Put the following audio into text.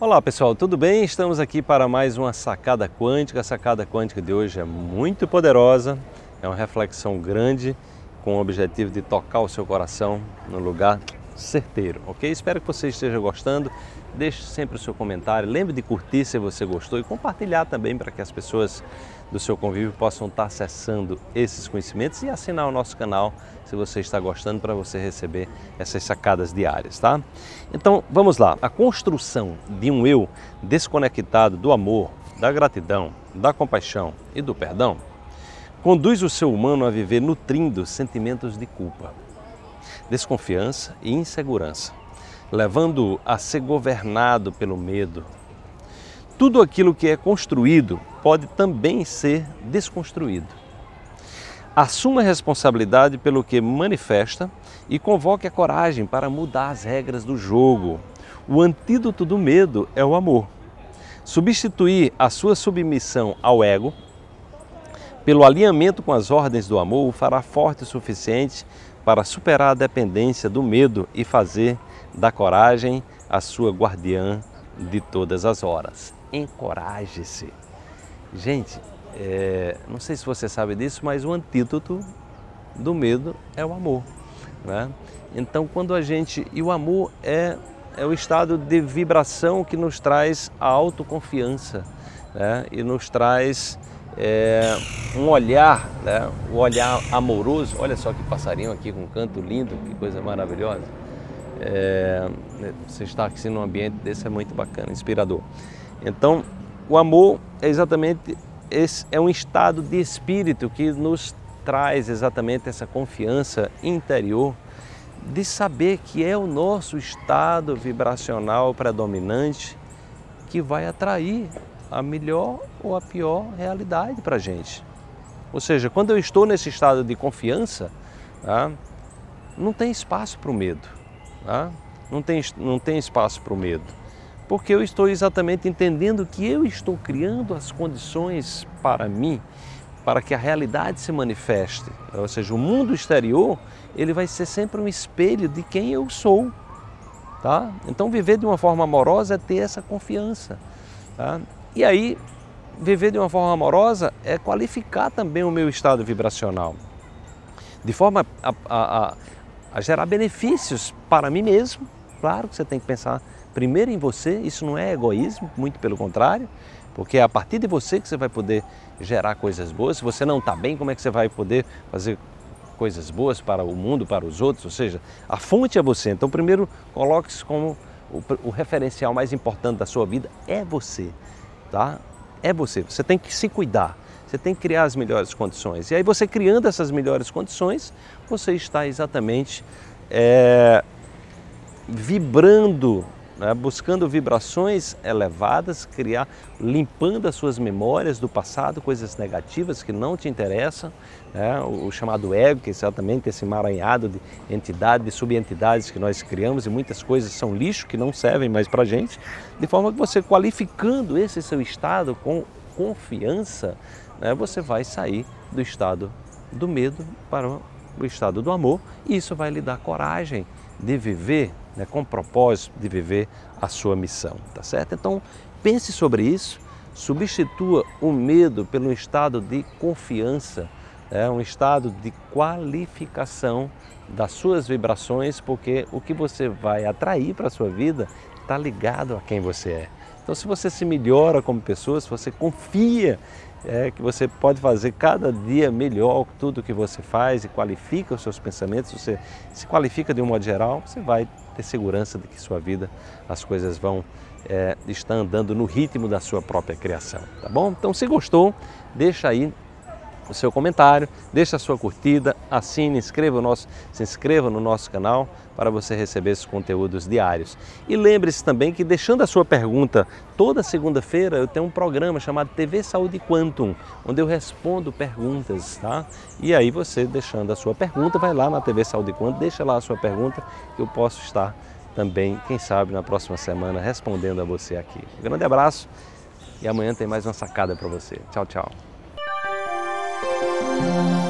Olá pessoal, tudo bem? Estamos aqui para mais uma sacada quântica. A sacada quântica de hoje é muito poderosa, é uma reflexão grande com o objetivo de tocar o seu coração no lugar certeiro, ok? Espero que você esteja gostando. Deixe sempre o seu comentário, lembre de curtir se você gostou e compartilhar também para que as pessoas do seu convívio possam estar acessando esses conhecimentos e assinar o nosso canal se você está gostando para você receber essas sacadas diárias, tá? Então, vamos lá. A construção de um eu desconectado do amor, da gratidão, da compaixão e do perdão conduz o ser humano a viver nutrindo sentimentos de culpa, desconfiança e insegurança, levando-o a ser governado pelo medo. Tudo aquilo que é construído pode também ser desconstruído. Assuma a responsabilidade pelo que manifesta e convoque a coragem para mudar as regras do jogo. O antídoto do medo é o amor. Substituir a sua submissão ao ego pelo alinhamento com as ordens do amor o fará forte o suficiente para superar a dependência do medo e fazer da coragem a sua guardiã de todas as horas. Encoraje-se. Gente, é, não sei se você sabe disso, mas o antídoto do medo é o amor. Né? Então, quando a gente. E o amor é, é o estado de vibração que nos traz a autoconfiança né? e nos traz é, um olhar, né? o olhar amoroso. Olha só que passarinho aqui com um canto lindo, que coisa maravilhosa. É, você estar aqui num ambiente desse é muito bacana, inspirador. Então, o amor é exatamente esse é um estado de espírito que nos traz exatamente essa confiança interior de saber que é o nosso estado vibracional predominante que vai atrair a melhor ou a pior realidade para a gente. Ou seja, quando eu estou nesse estado de confiança, tá, não tem espaço para o medo. Tá? Não, tem, não tem espaço para o medo porque eu estou exatamente entendendo que eu estou criando as condições para mim, para que a realidade se manifeste. Ou seja, o mundo exterior, ele vai ser sempre um espelho de quem eu sou. Tá? Então, viver de uma forma amorosa é ter essa confiança. Tá? E aí, viver de uma forma amorosa é qualificar também o meu estado vibracional, de forma a, a, a, gerar benefícios para mim mesmo. Claro que você tem que pensar primeiro em você, isso não é egoísmo, muito pelo contrário, porque é a partir de você que você vai poder gerar coisas boas. Se você não está bem, como é que você vai poder fazer coisas boas para o mundo, para os outros? Ou seja, a fonte é você. Então, primeiro, coloque-se como o, o referencial mais importante da sua vida é você, tá? É você. Você tem que se cuidar. Você tem que criar as melhores condições. E aí, você criando essas melhores condições, você está exatamente é, vibrando né, buscando vibrações elevadas, criar, limpando as suas memórias do passado, coisas negativas que não te interessam, né, o, chamado ego, que é exatamente esse emaranhado de entidades, de subentidades que nós criamos e muitas coisas são lixo que não servem mais para gente, de forma que você qualificando esse seu estado com confiança, né, você vai sair do estado do medo para o estado do amor e isso vai lhe dar coragem de viver né, com propósito de viver a sua missão, tá certo? Então pense sobre isso, substitua o medo pelo estado de confiança, é um estado de qualificação das suas vibrações, porque o que você vai atrair para a sua vida está ligado a quem você é. Então, se você se melhora como pessoa, se você confia é, que você pode fazer cada dia melhor tudo que você faz e qualifica os seus pensamentos, você se qualifica de um modo geral, você vai ter segurança de que sua vida, as coisas vão é, estar andando no ritmo da sua própria criação, tá bom? Então, se gostou, deixa aí o seu comentário, deixe a sua curtida, assine, inscreva nosso, se inscreva no nosso canal para você receber esses conteúdos diários. E lembre-se também que deixando a sua pergunta, toda segunda-feira eu tenho um programa chamado TV Saúde Quantum, onde eu respondo perguntas, tá? E aí você deixando a sua pergunta, vai lá na TV Saúde Quantum, deixa lá a sua pergunta que eu posso estar também, quem sabe, na próxima semana respondendo a você aqui. Um grande abraço e amanhã tem mais uma sacada para você. Tchau, tchau. Música